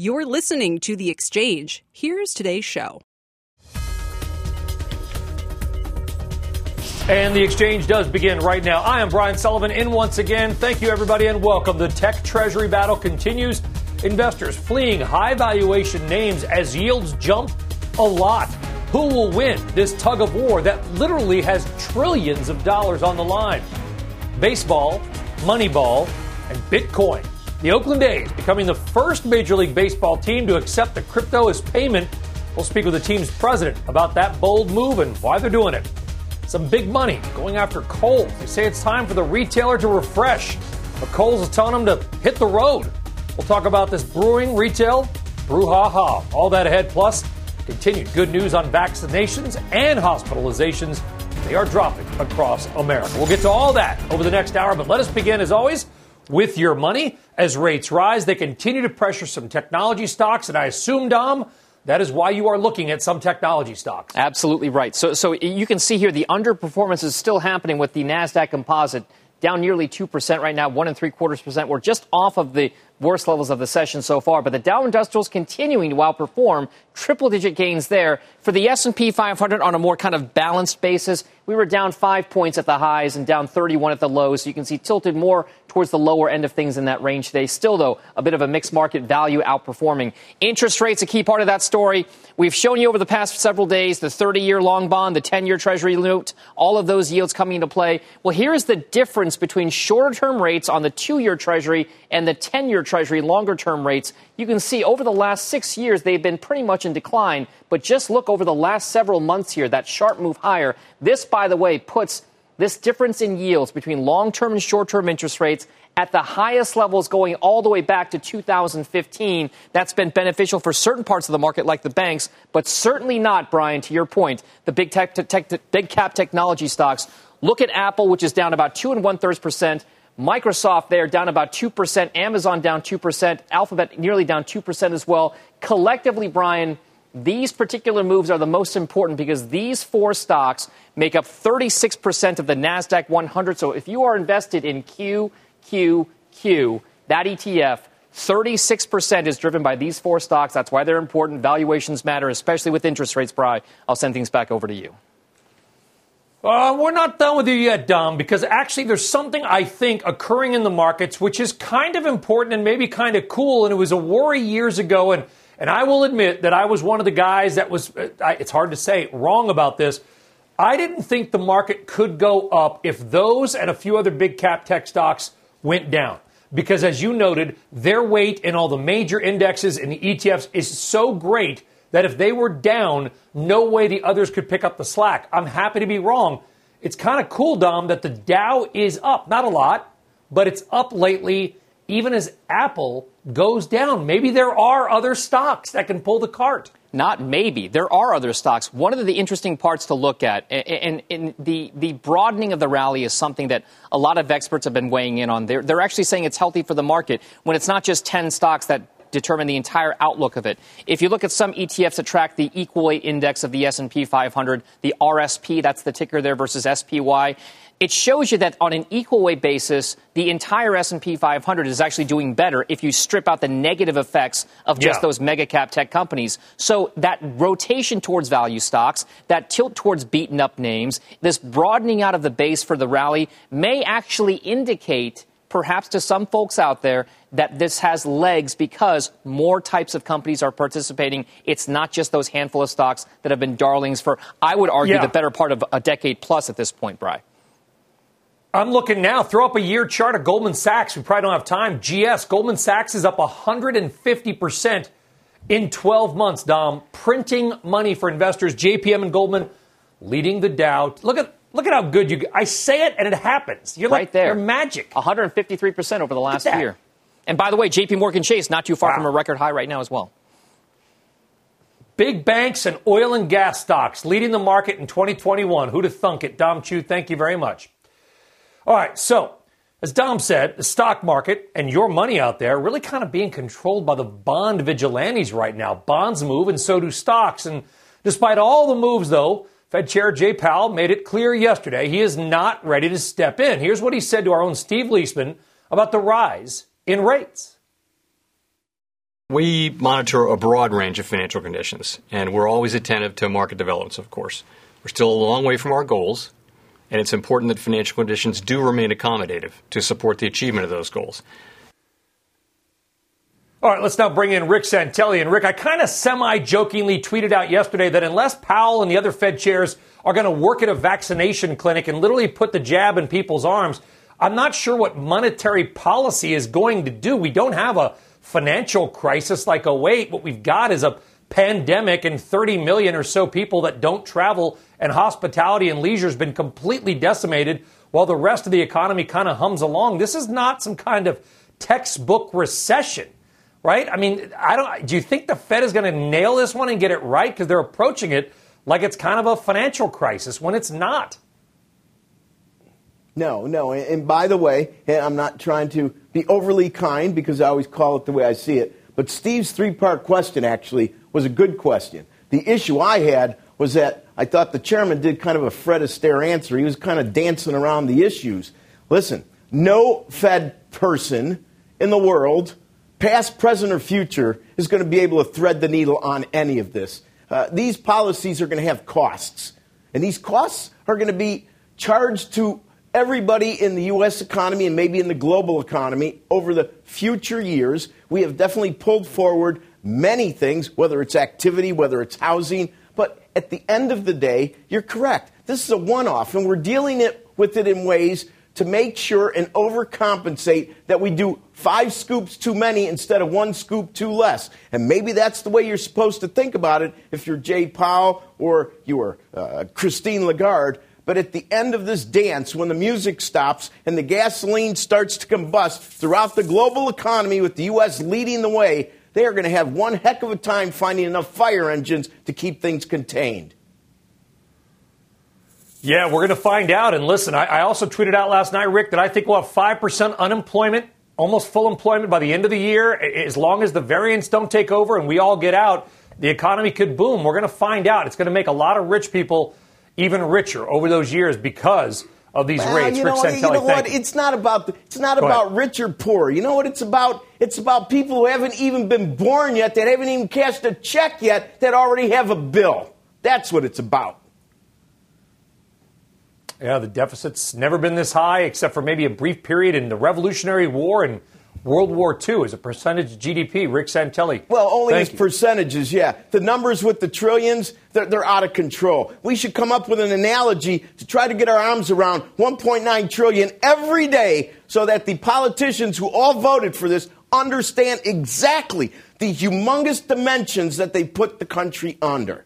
You're listening to The Exchange. Here's today's show. And the exchange does begin right now. I am Brian Sullivan in once again. Thank you, everybody, and welcome. The tech treasury battle continues. Investors fleeing high valuation names as yields jump a lot. Who will win this tug of war that literally has trillions of dollars on the line? Baseball, Moneyball, and Bitcoin. The Oakland A's becoming the first Major League Baseball team to accept the crypto as payment. We'll speak with the team's president about that bold move and why they're doing it. Some big money going after Kohl's. They say it's time for the retailer to refresh. But Kohl's is telling them to hit the road. We'll talk about this brewing, retail, brouhaha. All that ahead, plus continued good news on vaccinations and hospitalizations. They are dropping across America. We'll get to all that over the next hour, but let us begin, as always, with your money. As rates rise, they continue to pressure some technology stocks, and I assume, Dom, that is why you are looking at some technology stocks. Absolutely right. So, so you can see here the underperformance is still happening with the Nasdaq Composite down nearly two percent right now, one and three quarters percent. We're just off of the worst levels of the session so far, but the Dow Industrials continuing to outperform, triple digit gains there. For the S&P 500 on a more kind of balanced basis, we were down 5 points at the highs and down 31 at the lows. So you can see tilted more towards the lower end of things in that range today. Still though, a bit of a mixed market value outperforming. Interest rates a key part of that story. We've shown you over the past several days the 30-year long bond, the 10-year treasury note, all of those yields coming into play. Well, here is the difference between shorter-term rates on the 2-year treasury and the 10-year Treasury longer term rates, you can see over the last six years they've been pretty much in decline. But just look over the last several months here, that sharp move higher. This, by the way, puts this difference in yields between long term and short term interest rates at the highest levels going all the way back to 2015. That's been beneficial for certain parts of the market, like the banks, but certainly not, Brian, to your point, the big, tech, tech, big cap technology stocks. Look at Apple, which is down about two and one thirds percent. Microsoft there down about 2%, Amazon down 2%, Alphabet nearly down 2% as well. Collectively, Brian, these particular moves are the most important because these four stocks make up 36% of the NASDAQ 100. So if you are invested in QQQ, that ETF, 36% is driven by these four stocks. That's why they're important. Valuations matter, especially with interest rates, Brian. I'll send things back over to you. Uh, we're not done with you yet, Dom, because actually there's something I think occurring in the markets which is kind of important and maybe kind of cool. And it was a worry years ago. And, and I will admit that I was one of the guys that was, uh, it's hard to say, wrong about this. I didn't think the market could go up if those and a few other big cap tech stocks went down. Because as you noted, their weight in all the major indexes and the ETFs is so great that if they were down, no way the others could pick up the slack. I'm happy to be wrong. It's kind of cool, Dom, that the Dow is up. Not a lot, but it's up lately, even as Apple goes down. Maybe there are other stocks that can pull the cart. Not maybe. There are other stocks. One of the interesting parts to look at, and, the, the broadening of the rally is something that a lot of experts have been weighing in on. They're, they're actually saying it's healthy for the market when it's not just 10 stocks that determine the entire outlook of it. If you look at some ETFs that track the equal weight index of the S&P 500, the RSP, that's the ticker there versus SPY, it shows you that on an equal weight basis, the entire S&P 500 is actually doing better if you strip out the negative effects of just yeah. those mega cap tech companies. So that rotation towards value stocks, that tilt towards beaten up names, this broadening out of the base for the rally may actually indicate perhaps to some folks out there that this has legs because more types of companies are participating. It's not just those handful of stocks that have been darlings for, I would argue, yeah. the better part of a decade plus at this point, Bry. I'm looking now. Throw up a year chart of Goldman Sachs. We probably don't have time. GS, Goldman Sachs is up 150% in 12 months, Dom. Printing money for investors. JPM and Goldman leading the Dow. Look at Look at how good you. I say it and it happens. You're right like, there. You're magic. 153 percent over the last year. And by the way, J.P. Morgan Chase not too far wow. from a record high right now as well. Big banks and oil and gas stocks leading the market in 2021. Who'd have thunk it? Dom Chu, thank you very much. All right, so as Dom said, the stock market and your money out there really kind of being controlled by the bond vigilantes right now. Bonds move and so do stocks. And despite all the moves, though, Fed Chair Jay Powell made it clear yesterday he is not ready to step in. Here's what he said to our own Steve Liesman about the rise in rates. We monitor a broad range of financial conditions, and we're always attentive to market developments, of course. We're still a long way from our goals, and it's important that financial conditions do remain accommodative to support the achievement of those goals. All right, let's now bring in Rick Santelli. And Rick, I kind of semi jokingly tweeted out yesterday that unless Powell and the other Fed chairs are going to work at a vaccination clinic and literally put the jab in people's arms, I'm not sure what monetary policy is going to do. We don't have a financial crisis like 08. What we've got is a pandemic and 30 million or so people that don't travel, and hospitality and leisure has been completely decimated while the rest of the economy kind of hums along. This is not some kind of textbook recession, right? I mean, I don't. Do you think the Fed is going to nail this one and get it right because they're approaching it like it's kind of a financial crisis when it's not? No, no. And, by the way, I'm not trying to be overly kind because I always call it the way I see it. But Steve's three part question actually was a good question. The issue I had was that I thought the chairman did kind of a Fred Astaire answer. He was kind of dancing around the issues. Listen, no Fed person in the world, past, present, or future, is going to be able to thread the needle on any of this. Uh, these policies are going to have costs. And these costs are going to be charged to everybody in the U.S. economy and maybe in the global economy over the future years. We have definitely pulled forward many things, whether it's activity, whether it's housing. But at the end of the day, you're correct. This is a one off, and we're dealing it, with it in ways to make sure and overcompensate that we do five scoops too many instead of one scoop too less. And maybe that's the way you're supposed to think about it if you're Jay Powell or you are uh, Christine Lagarde. But at the end of this dance, when the music stops and the gasoline starts to combust throughout the global economy with the U.S. leading the way, they are going to have one heck of a time finding enough fire engines to keep things contained. Yeah, we're going to find out. And listen, I, I, also tweeted out last night, Rick, that I think we'll have 5% unemployment, almost full employment by the end of the year. As long as the variants don't take over and we all get out, the economy could boom. We're going to find out. It's going to make a lot of rich people even richer over those years because of these well, rates. You know, Rick Santelli, you know what? It's not about it's not Go about ahead. rich or poor. You know what it's about? It's about people who haven't even been born yet, that haven't even cashed a check yet, that already have a bill. That's what it's about. Yeah, the deficit's never been this high, except for maybe a brief period in the Revolutionary War and World War II as a percentage of GDP. Rick Santelli. Well, only as percentages, yeah. The numbers with the trillions, they're, they're, out of control. We should come up with an analogy to try to get our arms around 1.9 trillion every day so that the politicians who all voted for this understand exactly the humongous dimensions that they put the country under.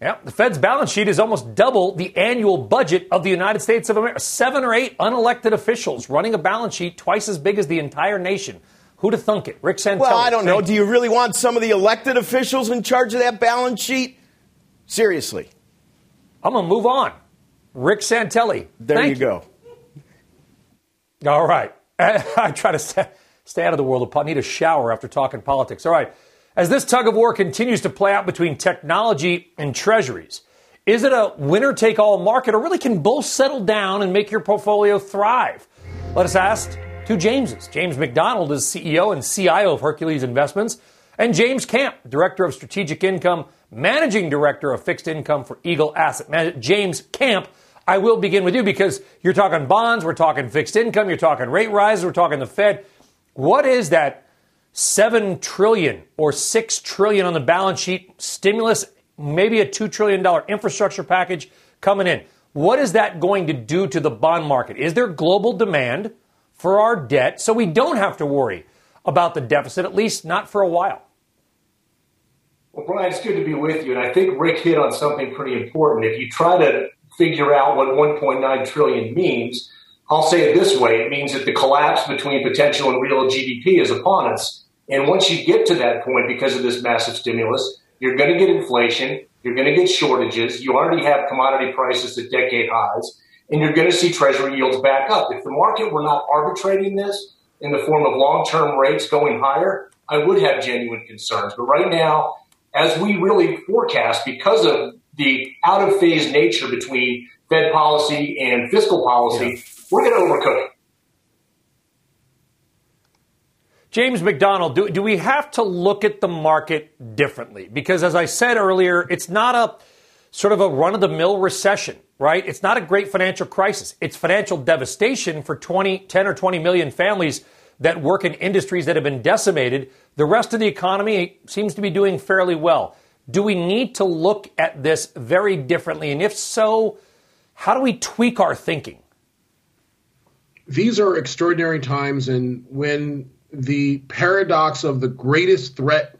Yeah, the Fed's balance sheet is almost double the annual budget of the United States of America. Seven or eight unelected officials running a balance sheet twice as big as the entire nation. Who to thunk it? Rick Santelli. Well, I don't know. Do you really want some of the elected officials in charge of that balance sheet? Seriously. I'm going to move on. Rick Santelli. There you, you go. All right. I try to stay, stay out of the world of politics. Need a shower after talking politics. All right. As this tug of war continues to play out between technology and treasuries, is it a winner take all market or really can both settle down and make your portfolio thrive? Let us ask two Jameses. James McDonald is CEO and CIO of Hercules Investments, and James Camp, Director of Strategic Income, Managing Director of Fixed Income for Eagle Asset. James Camp, I will begin with you because you're talking bonds, we're talking fixed income, you're talking rate rises, we're talking the Fed. What is that 7 trillion or 6 trillion on the balance sheet, stimulus, maybe a 2 trillion dollar infrastructure package coming in. What is that going to do to the bond market? Is there global demand for our debt so we don't have to worry about the deficit at least not for a while? Well, Brian, it's good to be with you. And I think Rick hit on something pretty important. If you try to figure out what 1.9 trillion means, I'll say it this way. It means that the collapse between potential and real GDP is upon us. And once you get to that point because of this massive stimulus, you're going to get inflation, you're going to get shortages, you already have commodity prices at decade highs, and you're going to see treasury yields back up. If the market were not arbitrating this in the form of long term rates going higher, I would have genuine concerns. But right now, as we really forecast, because of the out of phase nature between Fed policy and fiscal policy, yeah. we're going to overcook it. James McDonald, do, do we have to look at the market differently? Because as I said earlier, it's not a sort of a run of the mill recession, right? It's not a great financial crisis. It's financial devastation for 20, 10 or 20 million families that work in industries that have been decimated. The rest of the economy seems to be doing fairly well. Do we need to look at this very differently? And if so, how do we tweak our thinking? These are extraordinary times, and when the paradox of the greatest threat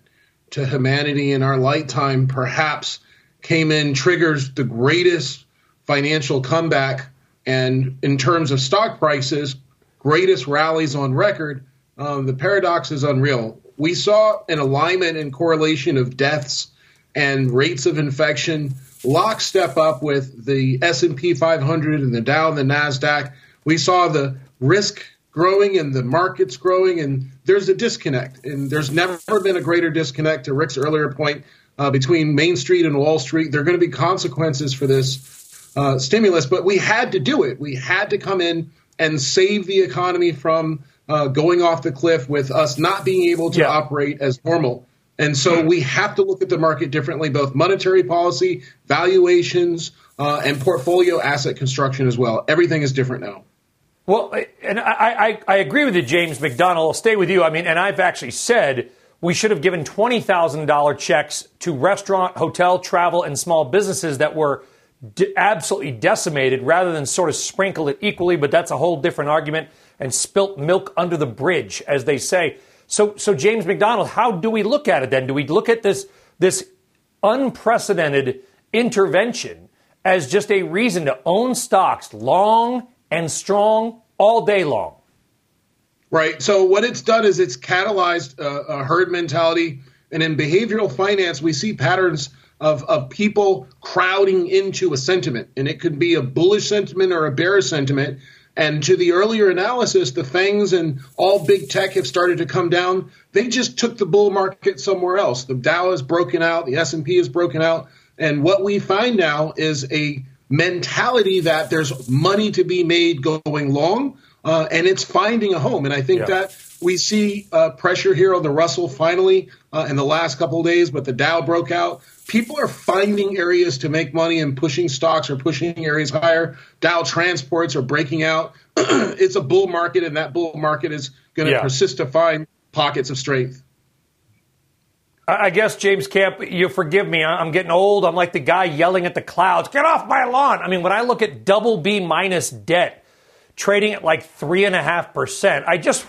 to humanity in our lifetime perhaps came in, triggers the greatest financial comeback, and in terms of stock prices, greatest rallies on record. Um, the paradox is unreal. We saw an alignment and correlation of deaths and rates of infection lockstep up with the S&P 500 and the Dow and the Nasdaq. We saw the risk growing and the markets growing, and there's a disconnect. And there's never been a greater disconnect, to Rick's earlier point, uh, between Main Street and Wall Street. There are going to be consequences for this uh, stimulus, but we had to do it. We had to come in and save the economy from uh, going off the cliff with us not being able to yeah. operate as normal. And so we have to look at the market differently, both monetary policy, valuations, uh, and portfolio asset construction as well. Everything is different now. Well, and I, I, I agree with you, James McDonald. I'll stay with you. I mean, and I've actually said we should have given $20,000 checks to restaurant, hotel, travel, and small businesses that were absolutely decimated rather than sort of sprinkle it equally. But that's a whole different argument and spilt milk under the bridge, as they say. So, so James McDonald, how do we look at it then? Do we look at this, this unprecedented intervention as just a reason to own stocks long and strong all day long. Right. So what it's done is it's catalyzed a, a herd mentality, and in behavioral finance, we see patterns of of people crowding into a sentiment, and it could be a bullish sentiment or a bearish sentiment. And to the earlier analysis, the FANGs and all big tech have started to come down. They just took the bull market somewhere else. The Dow is broken out, the S&P is broken out, and what we find now is a mentality that there's money to be made going long, uh, and it's finding a home. And I think yeah. that we see uh, pressure here on the Russell finally uh, in the last couple of days, but the Dow broke out. People are finding areas to make money and pushing stocks or pushing areas higher. Dow transports are breaking out. it's a bull market, and that bull market is going to yeah. persist to find pockets of strength. I guess, James Camp, you forgive me. I'm getting old. I'm like the guy yelling at the clouds, get off my lawn. I mean, when I look at double B minus debt trading at like 3.5%, I just,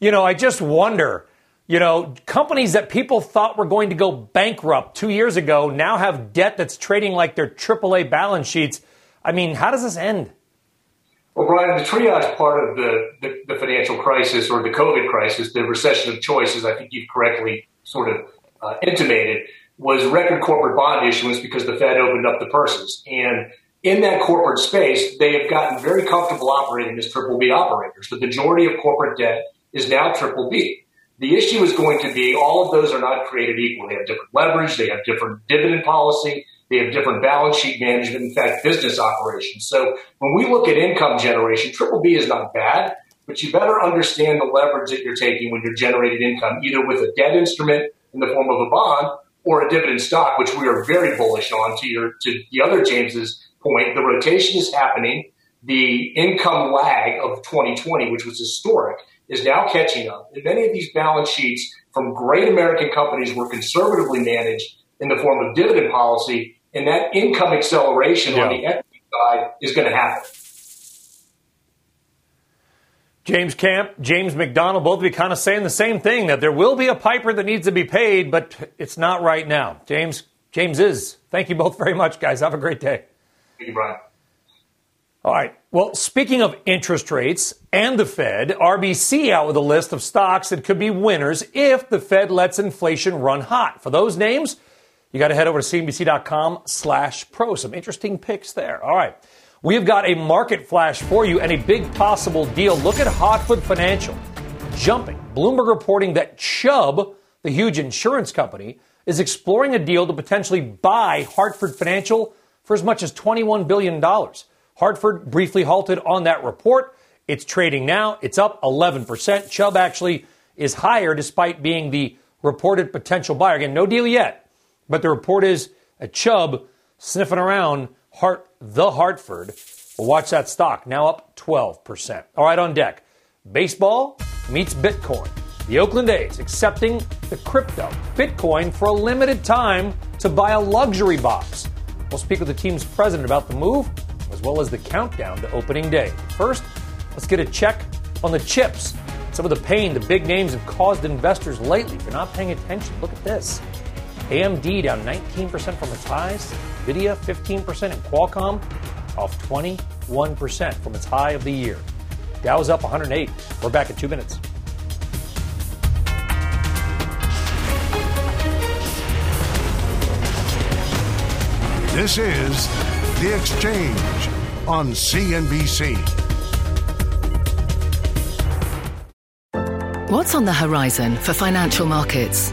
you know, I just wonder, you know, companies that people thought were going to go bankrupt two years ago now have debt that's trading like their AAA balance sheets. I mean, how does this end? Well, Brian, the triage part of the, the, the financial crisis or the COVID crisis, the recession of choices, I think you've correctly sort of uh, intimated was record corporate bond issuance because the Fed opened up the purses. And in that corporate space, they have gotten very comfortable operating as triple B operators. The majority of corporate debt is now triple B. The issue is going to be all of those are not created equal. They have different leverage, they have different dividend policy, they have different balance sheet management, in fact, business operations. So when we look at income generation, triple B is not bad but you better understand the leverage that you're taking when you're generating income, either with a debt instrument in the form of a bond or a dividend stock, which we are very bullish on. To your to the other James's point, the rotation is happening. The income lag of 2020, which was historic, is now catching up. And many of these balance sheets from great American companies were conservatively managed in the form of dividend policy, and that income acceleration yeah. on the equity side is going to happen. James Camp, James McDonald, both of you kind of saying the same thing that there will be a piper that needs to be paid, but it's not right now. James, James is. Thank you both very much, guys. Have a great day. Thank you, Brian. All right. Well, speaking of interest rates and the Fed, RBC out with a list of stocks that could be winners if the Fed lets inflation run hot. For those names, you got to head over to cnbc.com slash pro. Some interesting picks there. All right. We have got a market flash for you and a big possible deal. Look at Hartford Financial jumping. Bloomberg reporting that Chubb, the huge insurance company, is exploring a deal to potentially buy Hartford Financial for as much as $21 billion. Hartford briefly halted on that report. It's trading now. It's up 11%. Chubb actually is higher despite being the reported potential buyer. Again, no deal yet, but the report is a Chubb sniffing around Hart, the Hartford. Well, watch that stock, now up 12%. All right, on deck. Baseball meets Bitcoin. The Oakland A's accepting the crypto Bitcoin for a limited time to buy a luxury box. We'll speak with the team's president about the move as well as the countdown to opening day. First, let's get a check on the chips. Some of the pain the big names have caused investors lately. You're not paying attention, look at this. AMD down 19% from its highs, Nvidia 15%, and Qualcomm off 21% from its high of the year. Dow's up 108. We're back in two minutes. This is The Exchange on CNBC. What's on the horizon for financial markets?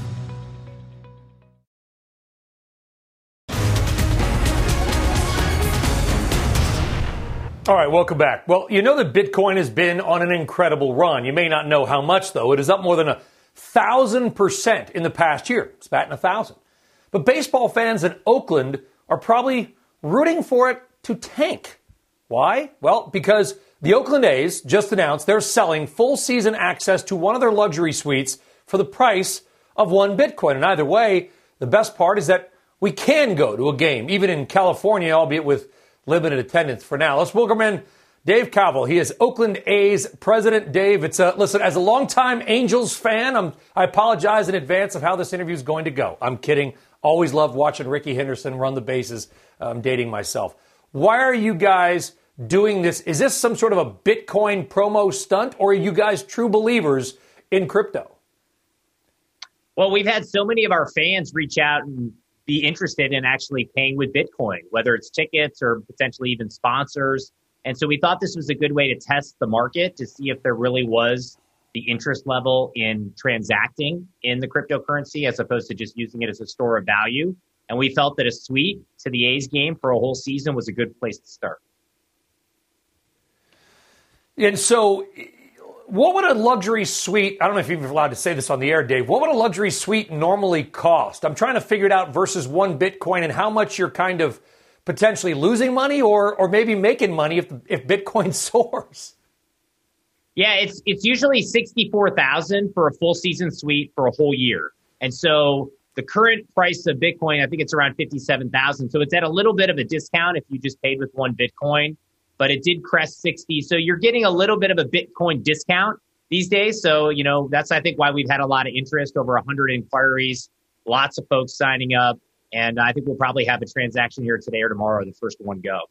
All right, welcome back. Well, you know that Bitcoin has been on an incredible run. You may not know how much, though. It is up more than a thousand percent in the past year. It's batting a thousand. But baseball fans in Oakland are probably rooting for it to tank. Why? Well, because the Oakland A's just announced they're selling full season access to one of their luxury suites for the price of one Bitcoin. And either way, the best part is that we can go to a game, even in California, albeit with limited attendance for now. Let's welcome in Dave Kaval. He is Oakland A's president. Dave, it's a, listen, as a longtime Angels fan, I'm, I apologize in advance of how this interview is going to go. I'm kidding. Always loved watching Rickey Henderson run the bases. I'm dating myself. Why are you guys doing this? Is this some sort of a Bitcoin promo stunt, or are you guys true believers in crypto? Well, we've had so many of our fans reach out and be interested in actually paying with Bitcoin, whether it's tickets or potentially even sponsors. And so we thought this was a good way to test the market to see if there really was the interest level in transacting in the cryptocurrency as opposed to just using it as a store of value. And we felt that a suite to the A's game for a whole season was a good place to start. And so what would a luxury suite, I don't know if you're allowed to say this on the air, Dave, what would a luxury suite normally cost? I'm trying to figure it out versus one Bitcoin and how much you're kind of potentially losing money or, or maybe making money if, if Bitcoin soars. Yeah, it's it's usually sixty four thousand for a full season suite for a whole year, and so the current price of Bitcoin, I think it's around fifty seven thousand. So it's at a little bit of a discount if you just paid with one Bitcoin but it did crest 60. So you're getting a little bit of a Bitcoin discount these days. So, you know, that's, I think, why we've had a lot of interest over 100 inquiries, lots of folks signing up. And I think we'll probably have a transaction here today or tomorrow, the first one go.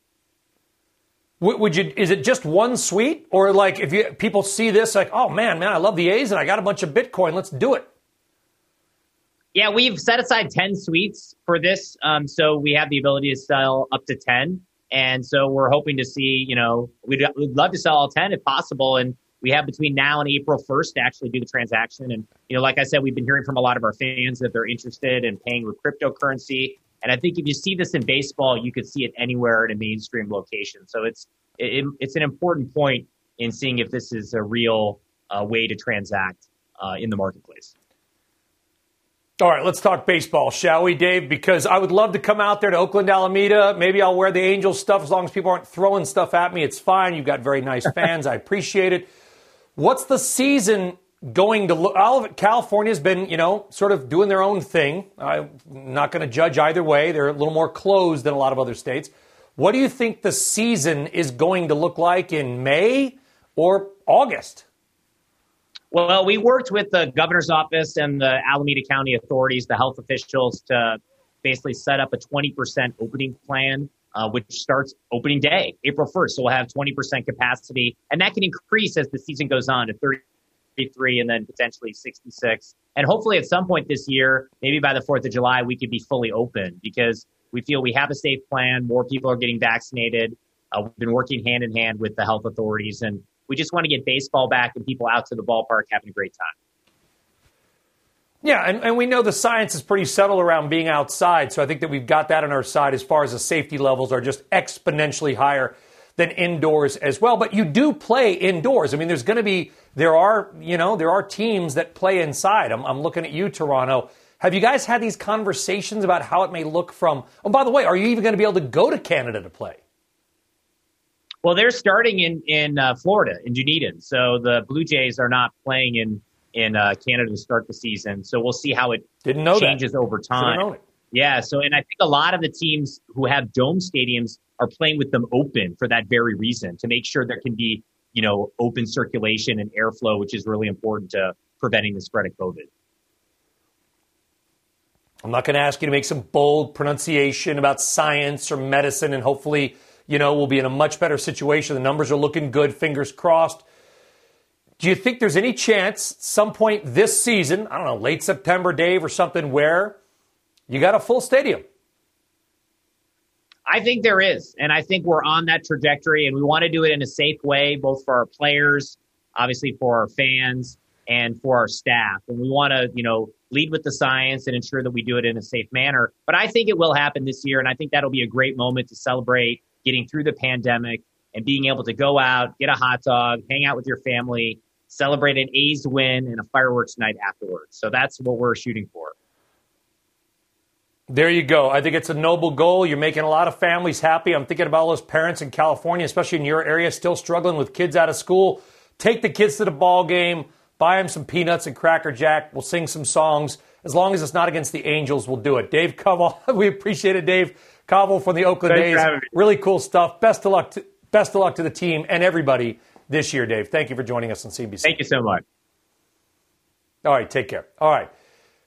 Would you? Is it just one suite, or like if you people see this, like, oh man, man, I love the A's and I got a bunch of Bitcoin, let's do it. Yeah, we've set aside ten suites for this, um, so we have the ability to sell up to ten. And so we're hoping to see, you know, we'd, we'd love to sell all 10 if possible. And we have between now and April 1st to actually do the transaction. And, you know, like I said, we've been hearing from a lot of our fans that they're interested in paying with cryptocurrency. And I think if you see this in baseball, you could see it anywhere in a mainstream location. So it's, it, it's an important point in seeing if this is a real uh, way to transact uh, in the marketplace. All right, let's talk baseball, shall we, Dave? Because I would love to come out there to Oakland, Alameda. Maybe I'll wear the Angels stuff as long as people aren't throwing stuff at me. It's fine. You've got very nice fans. I appreciate it. What's the season going to look? All of it, California's been, you know, sort of doing their own thing. I'm not going to judge either way. They're a little more closed than a lot of other states. What do you think the season is going to look like in May or August? Well, we worked with the governor's office and the Alameda County authorities, the health officials, to basically set up a 20% opening plan, uh, which starts opening day, April 1st. So we'll have 20% capacity, and that can increase as the season goes on to 33 and then potentially 66. And hopefully at some point this year, maybe by the 4th of July, we could be fully open because we feel we have a safe plan. More people are getting vaccinated. Uh, we've been working hand in hand with the health authorities and we just want to get baseball back and people out to the ballpark having a great time. Yeah, and, and we know the science is pretty subtle around being outside, so I think that we've got that on our side as far as the safety levels are just exponentially higher than indoors as well. But you do play indoors. I mean, there's going to be, there are, you know, there are teams that play inside. I'm, I'm looking at you, Toronto. Have you guys had these conversations about how it may look from, oh, by the way, are you even going to be able to go to Canada to play? Well, they're starting in in uh, Florida in Dunedin, so the Blue Jays are not playing in in uh, Canada to start the season. So we'll see how it Didn't know changes that. over time. Yeah. So, and I think a lot of the teams who have dome stadiums are playing with them open for that very reason to make sure there can be you know open circulation and airflow, which is really important to preventing the spread of COVID. I'm not going to ask you to make some bold pronunciation about science or medicine, and hopefully you know, we'll be in a much better situation. The numbers are looking good, fingers crossed. Do you think there's any chance, some point this season, I don't know, late September, Dave, or something, where you got a full stadium? I think there is. And I think we're on that trajectory, and we want to do it in a safe way, both for our players, obviously for our fans, and for our staff. And we want to, you know, lead with the science and ensure that we do it in a safe manner. But I think it will happen this year, and I think that'll be a great moment to celebrate getting through the pandemic and being able to go out, get a hot dog, hang out with your family, celebrate an A's win and a fireworks night afterwards. So that's what we're shooting for. There you go. I think it's a noble goal. You're making a lot of families happy. I'm thinking about all those parents in California, especially in your area, still struggling with kids out of school. Take the kids to the ball game, buy them some peanuts and Cracker Jack. We'll sing some songs. As long as it's not against the Angels, we'll do it. Dave Kaval, we appreciate it, Dave. Kaval from the Oakland Thanks A's. Really cool stuff. Best of luck to, best of luck to the team and everybody this year, Dave. Thank you for joining us on CNBC. Thank you so much. All right, take care. All right.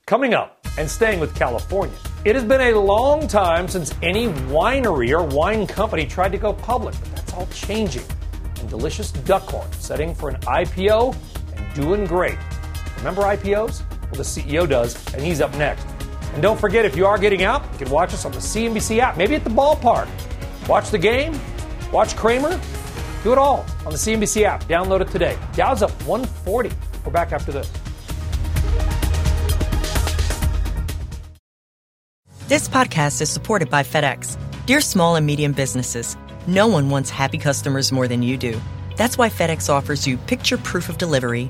Coming up and staying with California. It has been a long time since any winery or wine company tried to go public, but that's all changing. And Delicious Duckhorn setting for an IPO and doing great. Remember IPOs? Well, the CEO does, and he's up next. And don't forget, if you are getting out, you can watch us on the CNBC app, maybe at the ballpark. Watch the game, watch Cramer, do it all on the CNBC app. Download it today. Dow's up 140. We're back after this. This podcast is supported by FedEx. Dear small and medium businesses, no one wants happy customers more than you do. That's why FedEx offers you picture proof of delivery,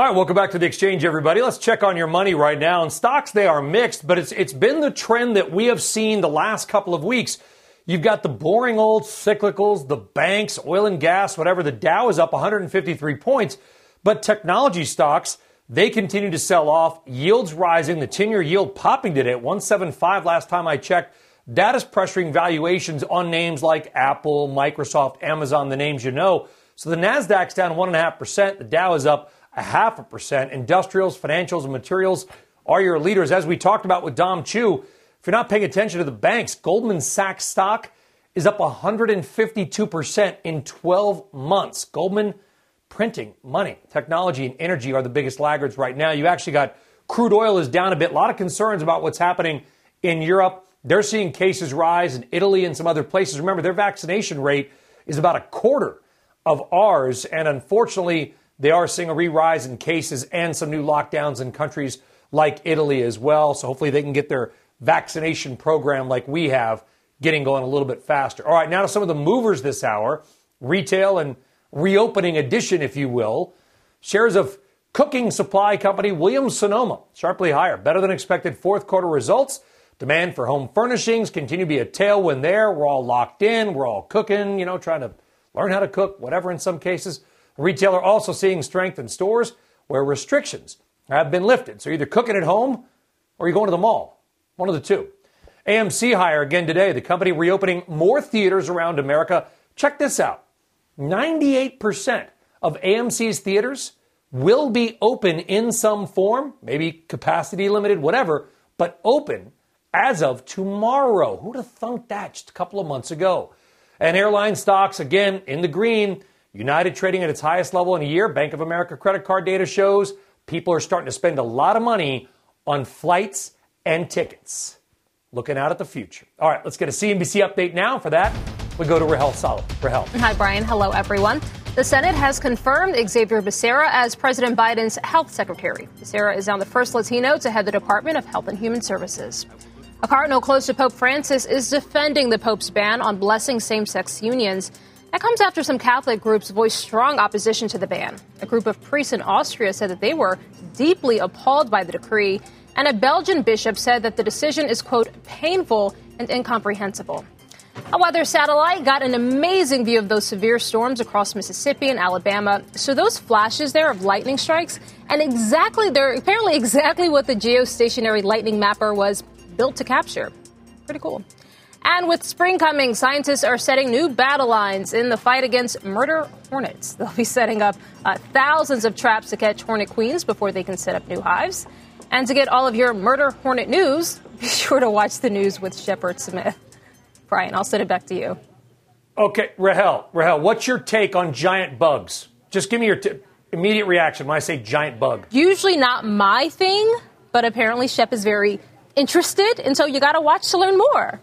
All right, welcome back to the exchange, everybody. Let's check on your money right now. And stocks, they are mixed, but it's, it's been the trend that we have seen the last couple of weeks. You've got the boring old cyclicals, the banks, oil and gas, whatever. The Dow is up 153 points, but technology stocks, they continue to sell off. Yields rising, the 10 year yield popping today at 175 last time I checked. Data's pressuring valuations on names like Apple, Microsoft, Amazon, the names you know. So the NASDAQ's down 1.5%. The Dow is up a half a percent. Industrials, financials, and materials are your leaders. As we talked about with Dom Chu, if you're not paying attention to the banks, Goldman Sachs stock is up 152% in 12 months. Goldman printing money, technology, and energy are the biggest laggards right now. You actually got crude oil is down a bit. A lot of concerns about what's happening in Europe. They're seeing cases rise in Italy and some other places. Remember, their vaccination rate is about a quarter of ours. And unfortunately, they are seeing a re rise in cases and some new lockdowns in countries like Italy as well. So hopefully they can get their vaccination program like we have getting going a little bit faster. All right, now to some of the movers this hour retail and reopening edition, if you will. Shares of cooking supply company Williams Sonoma sharply higher, better than expected fourth quarter results. Demand for home furnishings continue to be a tailwind there. We're all locked in, we're all cooking, you know, trying to learn how to cook, whatever in some cases. Retailer also seeing strength in stores where restrictions have been lifted. So either cooking at home or you're going to the mall. One of the two. AMC higher again today. The company reopening more theaters around America. Check this out 98% of AMC's theaters will be open in some form, maybe capacity limited, whatever, but open as of tomorrow. Who'd have thunk that just a couple of months ago? And airline stocks, again, in the green. United trading at its highest level in a year. Bank of America credit card data shows people are starting to spend a lot of money on flights and tickets. Looking out at the future. All right, let's get a CNBC update now. For that, we go to Rahel Solomon. Rahel. Hi, Brian. Hello, everyone. The Senate has confirmed Xavier Becerra as President Biden's health secretary. Becerra is now the first Latino to head the Department of Health and Human Services. A cardinal close to Pope Francis is defending the Pope's ban on blessing same sex unions. That comes after some Catholic groups voiced strong opposition to the ban. A group of priests in Austria said that they were deeply appalled by the decree, and a Belgian bishop said that the decision is, quote, painful and incomprehensible. A weather satellite got an amazing view of those severe storms across Mississippi and Alabama. So those flashes there of lightning strikes, and exactly they're apparently exactly what the geostationary lightning mapper was built to capture. Pretty cool. And with spring coming, scientists are setting new battle lines in the fight against murder hornets. They'll be setting up uh, thousands of traps to catch hornet queens before they can set up new hives. And to get all of your murder hornet news, be sure to watch the news with Shepard Smith. Brian, I'll send it back to you. Okay, Rahel, Rahel, what's your take on giant bugs? Just give me your t- immediate reaction when I say giant bug. Usually not my thing, but apparently Shep is very interested, and so you got to watch to learn more.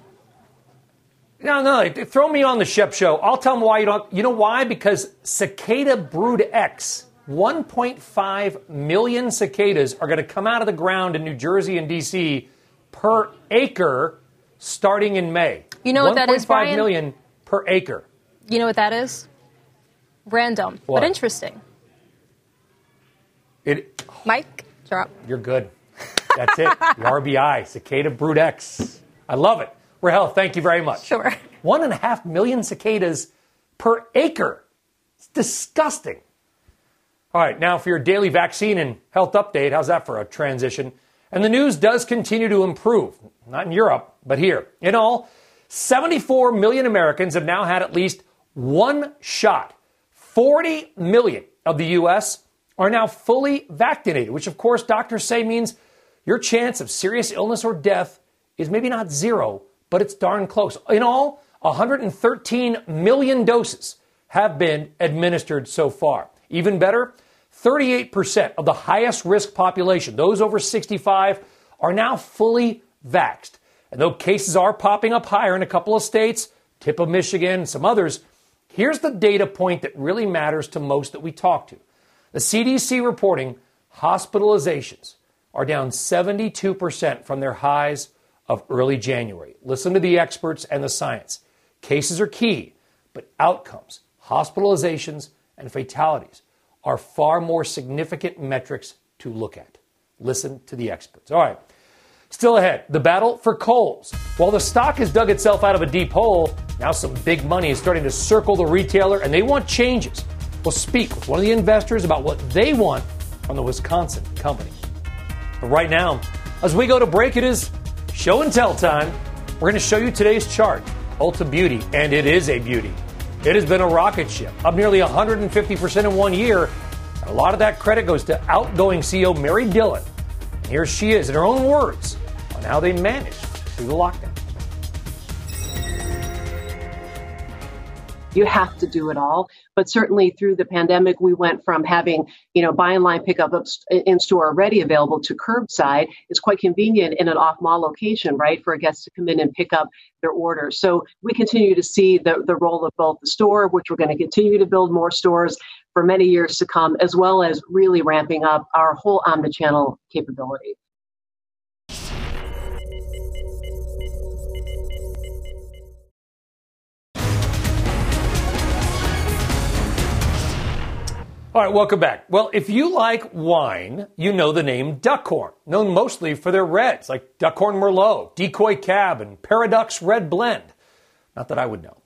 No, no, throw me on the Shep show. I'll tell them why you don't. You know why? Because cicada brood X, 1.5 million cicadas are going to come out of the ground in New Jersey and D.C. per acre starting in May. You know what that is, Brian? 1.5 million per acre. You know what that is? Random, What? but interesting. It, Mike, drop. you're good. That's it. the RBI, cicada brood X. I love it. Rahel, thank you very much. Sure. One and a half million cicadas per acre. It's disgusting. All right, now for your daily vaccine and health update. How's that for a transition? And the news does continue to improve. Not in Europe, but here. In all, 74 million Americans have now had at least one shot. 40 million of the U.S. are now fully vaccinated, which of course doctors say means your chance of serious illness or death is maybe not zero, but it's darn close. In all, 113 million doses have been administered so far. Even better, 38% of the highest risk population, those over 65, are now fully vaxxed. And though cases are popping up higher in a couple of states, tip of Michigan, some others, here's the data point that really matters to most that we talk to. The CDC reporting hospitalizations are down 72% from their highs of early January. Listen to the experts and the science. Cases are key, but outcomes, hospitalizations, and fatalities are far more significant metrics to look at. Listen to the experts. All right. Still ahead, the battle for Kohl's. While the stock has dug itself out of a deep hole, now some big money is starting to circle the retailer and they want changes. We'll speak with one of the investors about what they want from the Wisconsin company. But right now, as we go to break, it is show and tell time. We're going to show you today's chart, Ulta Beauty, and it is a beauty. It has been a rocket ship, up nearly 150% in one year. A lot of that credit goes to outgoing CEO Mary Dillon. And Here she is, in her own words, on how they managed through the lockdown. You have to do it all. But certainly through the pandemic, we went from having, you know, buy online pickup in store already available to curbside. It's quite convenient in an off mall location, right, for a guest to come in and pick up their order. So we continue to see the, the role of both the store, which we're going to continue to build more stores for many years to come, as well as really ramping up our whole omnichannel capability. All right, welcome back. Well, if you like wine, you know the name Duckhorn, known mostly for their reds like Duckhorn Merlot, Decoy Cab, and Paraduxx Red Blend. Not that I would know.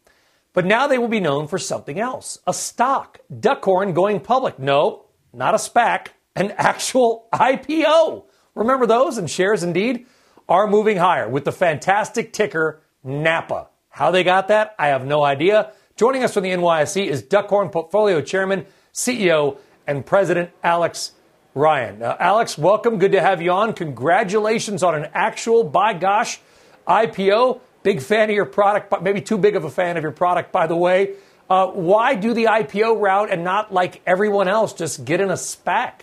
But now they will be known for something else a stock. Duckhorn going public. No, not a SPAC, an actual IPO. Remember those? And shares indeed are moving higher with the fantastic ticker NAPA. How they got that, I have no idea. Joining us from the NYSE is Duckhorn Portfolio Chairman CEO and President Alex Ryan. Uh, Alex, welcome. Good to have you on. Congratulations on an actual, by gosh, IPO. Big fan of your product, but maybe too big of a fan of your product, by the way. Uh, why do the IPO route and not like everyone else just get in a SPAC?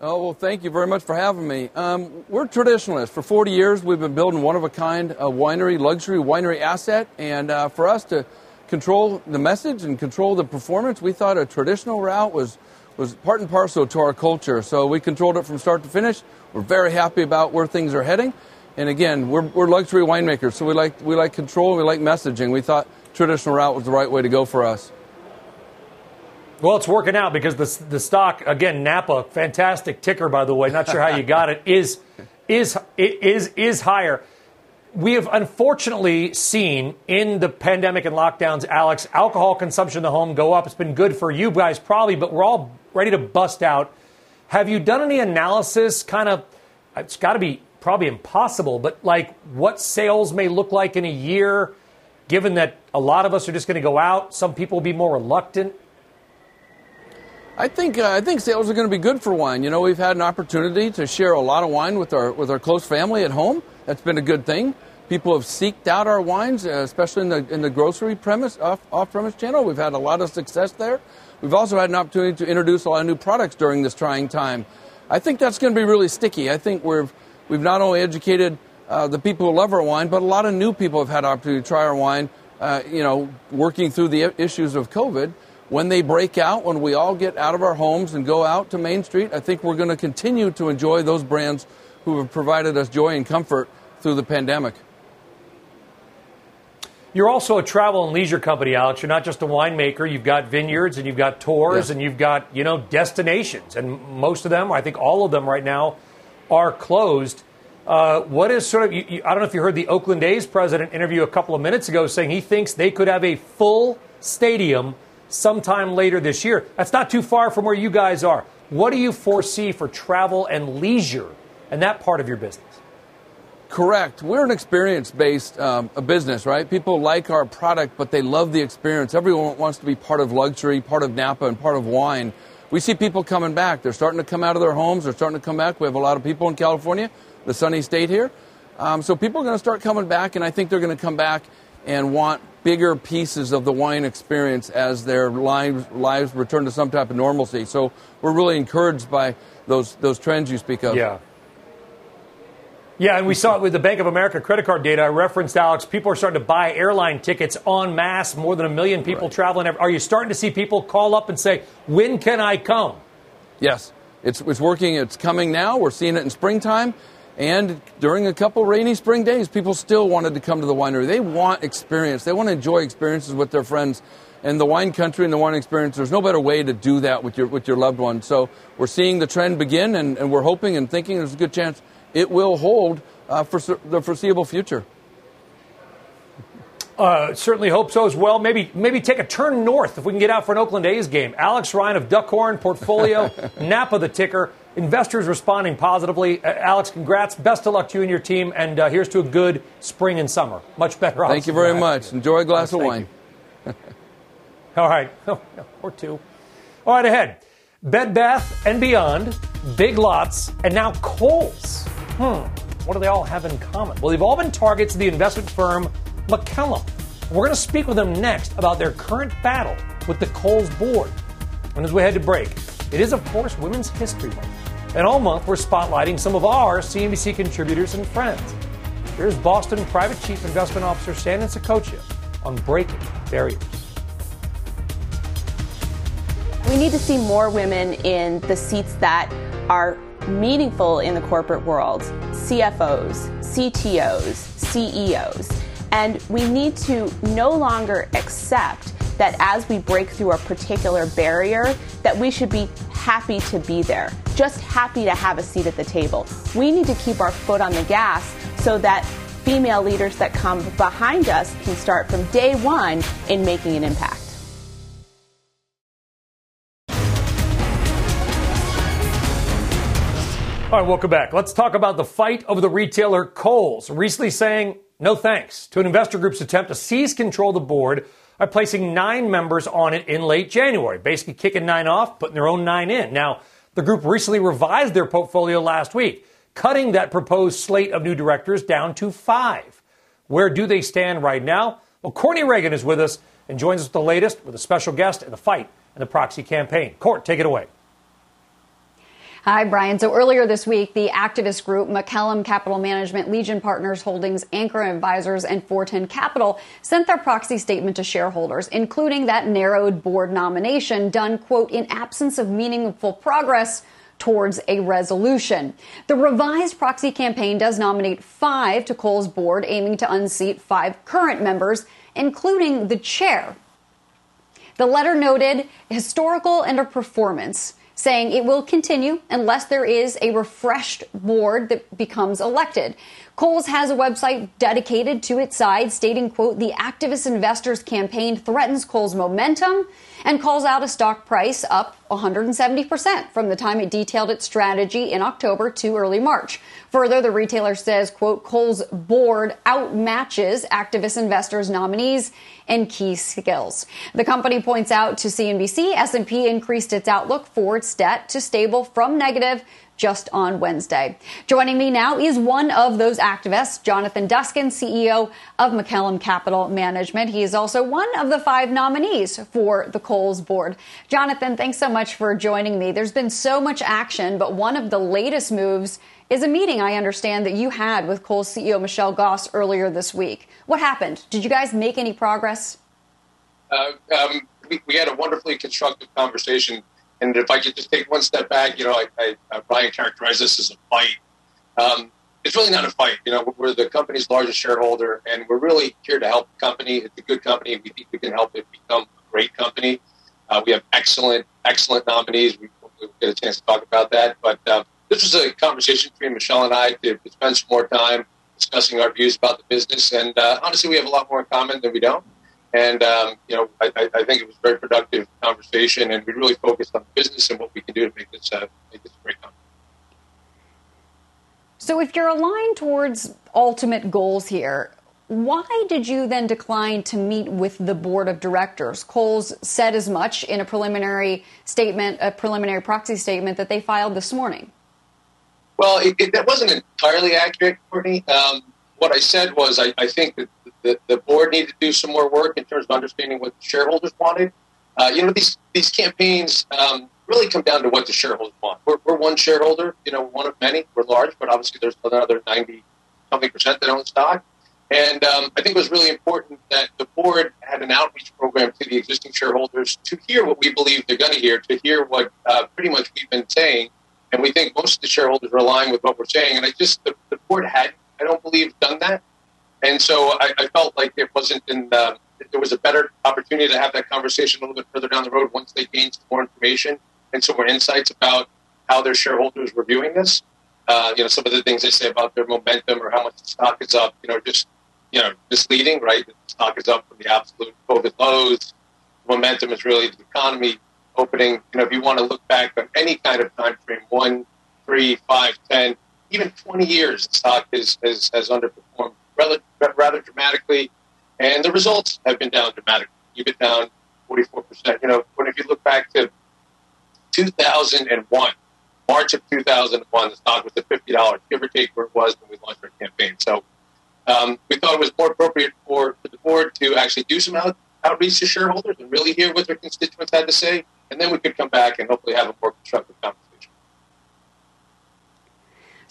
Oh, well, thank you very much for having me. Um, we're traditionalists. For 40 years, we've been building one of a kind winery, luxury winery asset. And uh, for us to control the message and control the performance. We thought a traditional route was was part and parcel to our culture. So we controlled it from start to finish. We're very happy about where things are heading. And again, we're, we're luxury winemakers, so we like we like control, we like messaging. We thought traditional route was the right way to go for us. Well, it's working out because the the stock again Napa, fantastic ticker by the way. Not sure how you got it. Is is is is higher we have unfortunately seen in the pandemic and lockdowns, Alex, alcohol consumption in the home go up. It's been good for you guys, probably, but we're all ready to bust out. Have you done any analysis? Kind of, it's got to be probably impossible, but like what sales may look like in a year, given that a lot of us are just going to go out. Some people will be more reluctant. I think uh, I think sales are going to be good for wine. You know, we've had an opportunity to share a lot of wine with our with our close family at home. That's been a good thing. People have seeked out our wines, uh, especially in the in the grocery premise off off premise channel. We've had a lot of success there. We've also had an opportunity to introduce a lot of new products during this trying time. I think that's going to be really sticky. I think we've we've not only educated uh, the people who love our wine, but a lot of new people have had opportunity to try our wine. Uh, you know, working through the issues of COVID when they break out, when we all get out of our homes and go out to Main Street, I think we're going to continue to enjoy those brands who have provided us joy and comfort through the pandemic. You're also a travel and leisure company, Alex. You're not just a winemaker. You've got vineyards and you've got tours and you've got, you know, destinations. And most of them, I think all of them right now, are closed. Uh, what is sort of, you, you, I don't know if you heard the Oakland A's president interview a couple of minutes ago saying he thinks they could have a full stadium sometime later this year. That's not too far from where you guys are. What do you foresee for travel and leisure and that part of your business? Correct. We're an experience based um, business, right? People like our product, but they love the experience. Everyone wants to be part of luxury, part of Napa, and part of wine. We see people coming back. They're starting to come out of their homes. They're starting to come back. We have a lot of people in California, the sunny state here. Um, so people are going to start coming back, and I think they're going to come back and want bigger pieces of the wine experience as their lives, lives return to some type of normalcy. So we're really encouraged by those, those trends you speak of. Yeah. Yeah, and we saw it with the Bank of America credit card data. I referenced, Alex, people are starting to buy airline tickets en masse, more than a million people right. traveling. Are you starting to see people call up and say, when can I come? Yes, it's, it's working. It's coming now. We're seeing it in springtime. And during a couple rainy spring days, people still wanted to come to the winery. They want experience. They want to enjoy experiences with their friends. And the wine country and the wine experience, there's no better way to do that with your, with your loved ones. So we're seeing the trend begin, and, and we're hoping and thinking there's a good chance it will hold uh, for the foreseeable future. Uh, certainly hope so as well. Maybe maybe take a turn north if we can get out for an Oakland A's game. Alex Ryan of Duckhorn Portfolio, Napa the ticker. Investors responding positively. Uh, Alex, congrats. Best of luck to you and your team. And uh, here's to a good spring and summer. Much better. Thank you very much. Enjoy a glass of wine. All right. or two. All right, ahead. Bed Bath and Beyond, Big Lots, and now Kohl's. Hmm, what do they all have in common? Well, they've all been targets of the investment firm Macellum. We're going to speak with them next about their current battle with the Kohl's board. And as we head to break, it is, of course, Women's History Month. And all month, we're spotlighting some of our CNBC contributors and friends. Here's Boston Private Chief Investment Officer Shannon Saccocia on breaking barriers. We need to see more women in the seats that are meaningful in the corporate world. CFOs, CTOs, CEOs. And we need to no longer accept that as we break through a particular barrier that we should be happy to be there just happy to have a seat at the table. We need to keep our foot on the gas so that female leaders that come behind us can start from day one in making an impact All right, welcome back. Let's talk about the fight over the retailer Kohl's, recently saying no thanks to an investor group's attempt to seize control of the board by placing nine members on it in late January, basically kicking nine off, putting their own nine in. Now, the group recently revised their portfolio last week, cutting that proposed slate of new directors down to five. Where do they stand right now? Well, Courtney Reagan is with us and joins us with the latest with a special guest in the fight and the proxy campaign. Court, take it away. Hi, Brian. So earlier this week, the activist group Macellum Capital Management, Legion Partners Holdings, Ancora Advisors, and 410 Capital sent their proxy statement to shareholders, including that narrowed board nomination done, quote, in absence of meaningful progress towards a resolution. The revised proxy campaign does nominate five to Kohl's board, aiming to unseat five current members, including the chair. The letter noted historical underperformance saying it will continue unless there is a refreshed board that becomes elected. Kohl's has a website dedicated to its side stating, quote, the activist investors campaign threatens Kohl's momentum and calls out a stock price up 170% from the time it detailed its strategy in October to early March. Further, the retailer says, quote, Kohl's board outmatches activist investors nominees and key skills. The company points out to CNBC S&P increased its outlook for its debt to stable from negative just on Wednesday. Joining me now is one of those activists, Jonathan Duskin, CEO of Macellum Capital Management. He is also one of the five nominees for the Kohl's board. Jonathan, thanks so much for joining me. There's been so much action, but one of the latest moves is a meeting I understand that you had with Kohl's CEO Michelle Gass earlier this week. What happened? Did you guys make any progress? Uh, um, we had a wonderfully constructive conversation and if I could just take one step back, you know, I, I, uh, Brian characterized this as a fight. Um, it's really not a fight. You know, we're the company's largest shareholder, and we're really here to help the company. It's a good company. We think we can help it become a great company. Uh, we have excellent, excellent nominees. We, will get a chance to talk about that. But uh, this was a conversation between Michelle and I to spend some more time discussing our views about the business. And uh, honestly, we have a lot more in common than we don't. And um, you know, I, I, think it was a very productive conversation, and we really focused on business and what we can do to make this uh, make this a great company. So, if you're aligned towards ultimate goals here, why did you then decline to meet with the board of directors? Kohl's said as much in a preliminary statement, a preliminary proxy statement that they filed this morning. Well, it, it, that wasn't entirely accurate, Courtney. Um, what I said was I, I think that the, the board needed to do some more work in terms of understanding what shareholders wanted. Uh, you know, these these campaigns um, really come down to what the shareholders want. We're, we're, one shareholder, you know, one of many. We're large, but obviously there's another 90 something percent that own stock. And um, I think it was really important that the board had an outreach program to the existing shareholders to hear what we believe they're going to hear, to hear what uh, pretty much we've been saying. And we think most of the shareholders are aligned with what we're saying. And I just, the, the board had, I don't believe, done that. And so I, I felt like it wasn't in the, there was a better opportunity to have that conversation a little bit further down the road once they gained some more information and some more insights about how their shareholders were viewing this. Uh, you know, some of the things they say about their momentum or how much the stock is up, you know, just, you know, misleading, right? The stock is up from the absolute COVID lows. Momentum is really the economy opening. You know, if you want to look back on any kind of time frame, one, three, five, ten, even 20 years, the stock is, is, has underperformed rather, rather dramatically, and the results have been down dramatically. You've been down 44%. You know, when if you look back to 2001. March of 2001, the stock was at $50, give or take where it was when we launched our campaign. So um, we thought it was more appropriate for, for the board to actually do some out, outreach to shareholders and really hear what their constituents had to say, and then we could come back and hopefully have a more constructive conversation.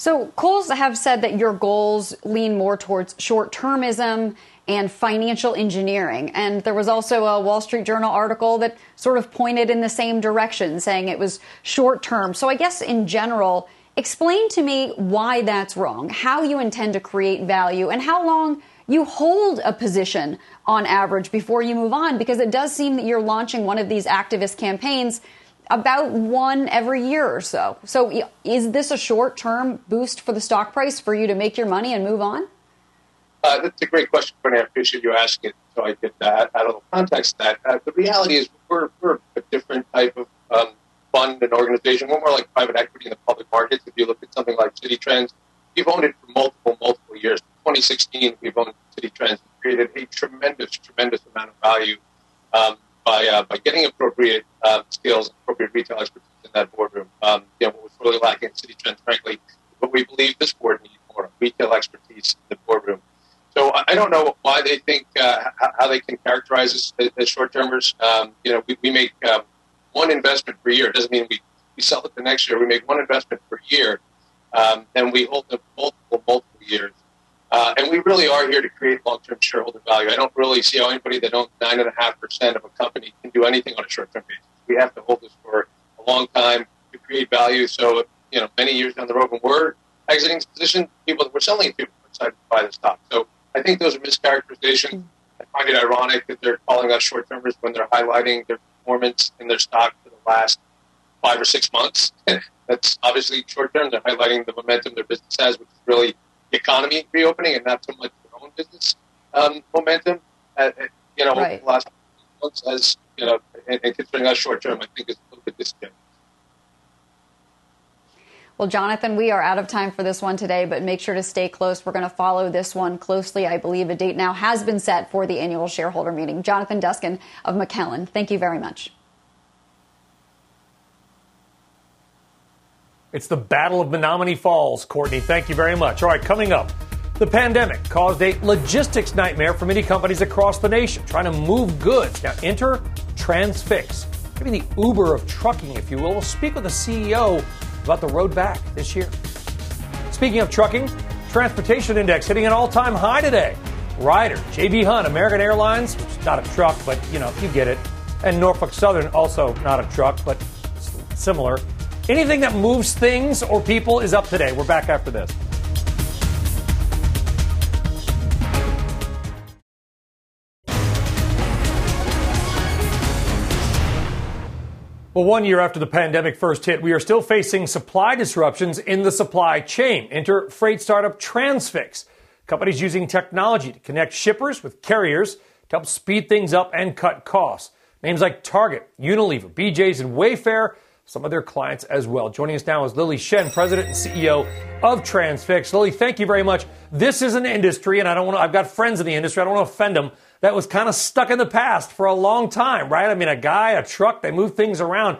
So, Kohl's have said that your goals lean more towards short termism and financial engineering. And there was also a Wall Street Journal article that sort of pointed in the same direction, saying it was short term. So, I guess in general, explain to me why that's wrong, how you intend to create value, and how long you hold a position on average before you move on, because it does seem that you're launching one of these activist campaigns about one every year or so. So, is this a short term boost for the stock price for you to make your money and move on? Uh, that's a great question, Bernie. I appreciate you asking it so I get that out of the context that. Uh, the reality is we're, we're a different type of um, fund and organization. We're more like private equity in the public markets. If you look at something like Citi Trends, we've owned it for multiple, multiple years. 2016, we've owned Citi Trends and created a tremendous, tremendous amount of value um, by, uh, by getting appropriate uh, skills, appropriate retail expertise in that boardroom. Um, you know, what was really lacking in Citi Trends, frankly, but we believe this board needs more retail expertise in the boardroom. So I don't know why they think uh, how they can characterize us as short termers. Um, you know, we, we make um, one investment per year. It doesn't mean we, we sell it the next year. We make one investment per year, um, and we hold them multiple, multiple years. Uh, and we really are here to create long-term shareholder value. I don't really see how anybody that owns nine and a half percent of a company can do anything on a short-term basis. We have to hold this for a long time to create value. So, you know, many years down the road, when we're exiting this position, people that we're selling it to are excited to buy the stock. So I think those are mischaracterizations. I find it ironic that they're calling us short termers when they're highlighting their performance in their stock for the last five or six months. That's obviously short term. They're highlighting the momentum their business has, which is really economy reopening and not so much their own business um, momentum. Uh, uh you know, right. the last months as you know, and, and considering us short term, I think it's a little bit disconnected. Well, Jonathan, we are out of time for this one today, but make sure to stay close. We're going to follow this one closely. I believe a date now has been set for the annual shareholder meeting. Jonathan Duskin of Macellum, thank you very much. It's the Battle of Menomonee Falls, Courtney. Thank you very much. All right, coming up. The pandemic caused a logistics nightmare for many companies across the nation trying to move goods. Now, enter Transfix, maybe the Uber of trucking, if you will. We'll speak with the CEO about the road back this year. Speaking of trucking, transportation index hitting an all-time high today. Ryder, JB Hunt, American Airlines, which is not a truck, but you know, you get it. And Norfolk Southern, also not a truck, but similar. Anything that moves things or people is up today. We're back after this. Well, one year after the pandemic first hit, we are still facing supply disruptions in the supply chain. Enter freight startup Transfix. Companies using technology to connect shippers with carriers to help speed things up and cut costs. Names like Target, Unilever, BJ's, and Wayfair, some of their clients as well. Joining us now is Lily Shin, President and CEO of Transfix. Lily, thank you very much. This is an industry, and I don't want to, I've got friends in the industry, I don't want to offend them, that was kind of stuck in the past for a long time, right? I mean, a guy, a truck, they move things around.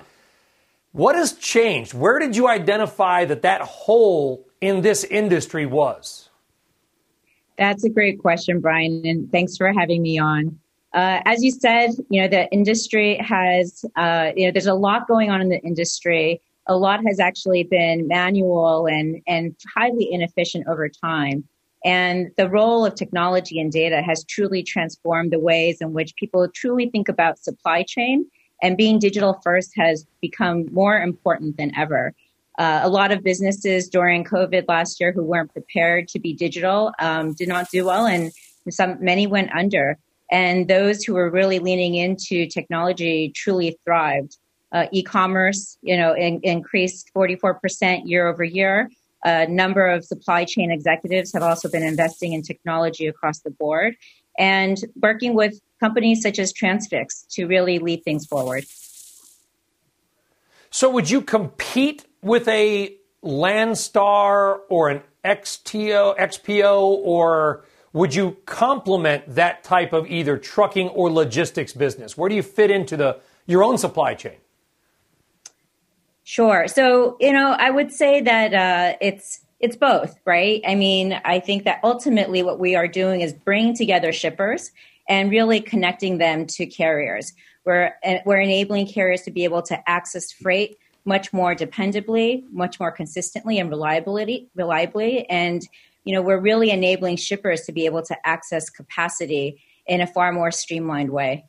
What has changed? Where did you identify that that hole in this industry was? That's a great question, Brian, and thanks for having me on. Uh, as you said, you know the industry has, uh, you know, there's a lot going on in the industry. A lot has actually been manual and and highly inefficient over time. And the role of technology and data has truly transformed the ways in which people truly think about supply chain. And being digital first has become more important than ever. Uh, a lot of businesses during COVID last year who weren't prepared to be digital um, did not do well, and some many went under. And those who were really leaning into technology truly thrived. Uh, e-commerce, you know, in, increased 44% year over year. A number of supply chain executives have also been investing in technology across the board and working with companies such as Transfix to really lead things forward. So, would you compete with a Landstar or an XTO, XPO, or would you complement that type of either trucking or logistics business? Where do you fit into the your own supply chain? Sure. So, you know, I would say that uh, it's it's both, right? I mean, I think that ultimately what we are doing is bringing together shippers and really connecting them to carriers. We're uh, we're enabling carriers to be able to access freight much more dependably, much more consistently and reliability reliably and you know, we're really enabling shippers to be able to access capacity in a far more streamlined way.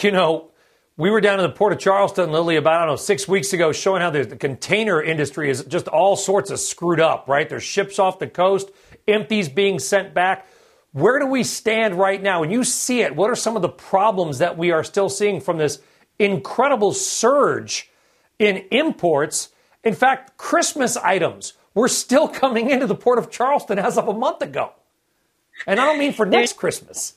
You know, we were down in the port of Charleston, Lily, about, I don't know, six weeks ago, showing how the, the container industry is just all sorts of screwed up, right? There's ships off the coast, empties being sent back. Where do we stand right now? When you see it, what are some of the problems that we are still seeing from this incredible surge in imports? In fact, Christmas items were still coming into the port of Charleston as of a month ago. And I don't mean for next Christmas.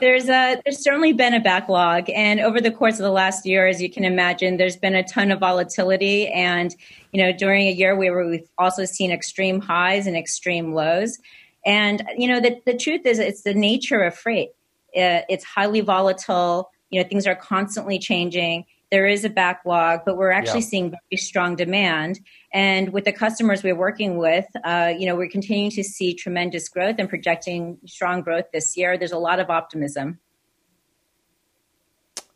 There's a there's certainly been a backlog. And over the course of the last year as you can imagine there's been a ton of volatility. And you know during a year where we've also seen extreme highs and extreme lows. And you know the, the truth is it's the nature of freight. Uh, it's highly volatile. You know things are constantly changing there is a backlog, but we're actually yeah. seeing very strong demand. And with the customers we're working with, uh, you know, we're continuing to see tremendous growth and projecting strong growth this year. There's a lot of optimism.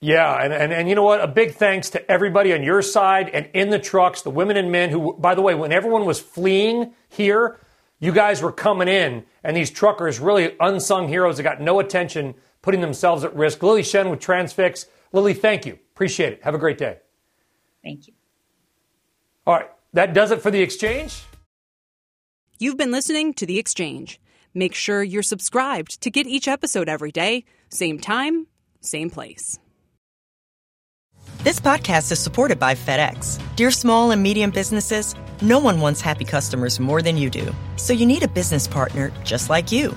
Yeah, and, and, and you know what? A big thanks to everybody on your side and in the trucks, the women and men who, by the way, when everyone was fleeing here, you guys were coming in, and these truckers, really unsung heroes that got no attention, putting themselves at risk. Lily Shin with Transfix. Lily, thank you. Appreciate it. Have a great day. Thank you. All right. That does it for The Exchange. You've been listening to The Exchange. Make sure you're subscribed to get each episode every day, same time, same place. This podcast is supported by FedEx. Dear small and medium businesses, no one wants happy customers more than you do. So you need a business partner just like you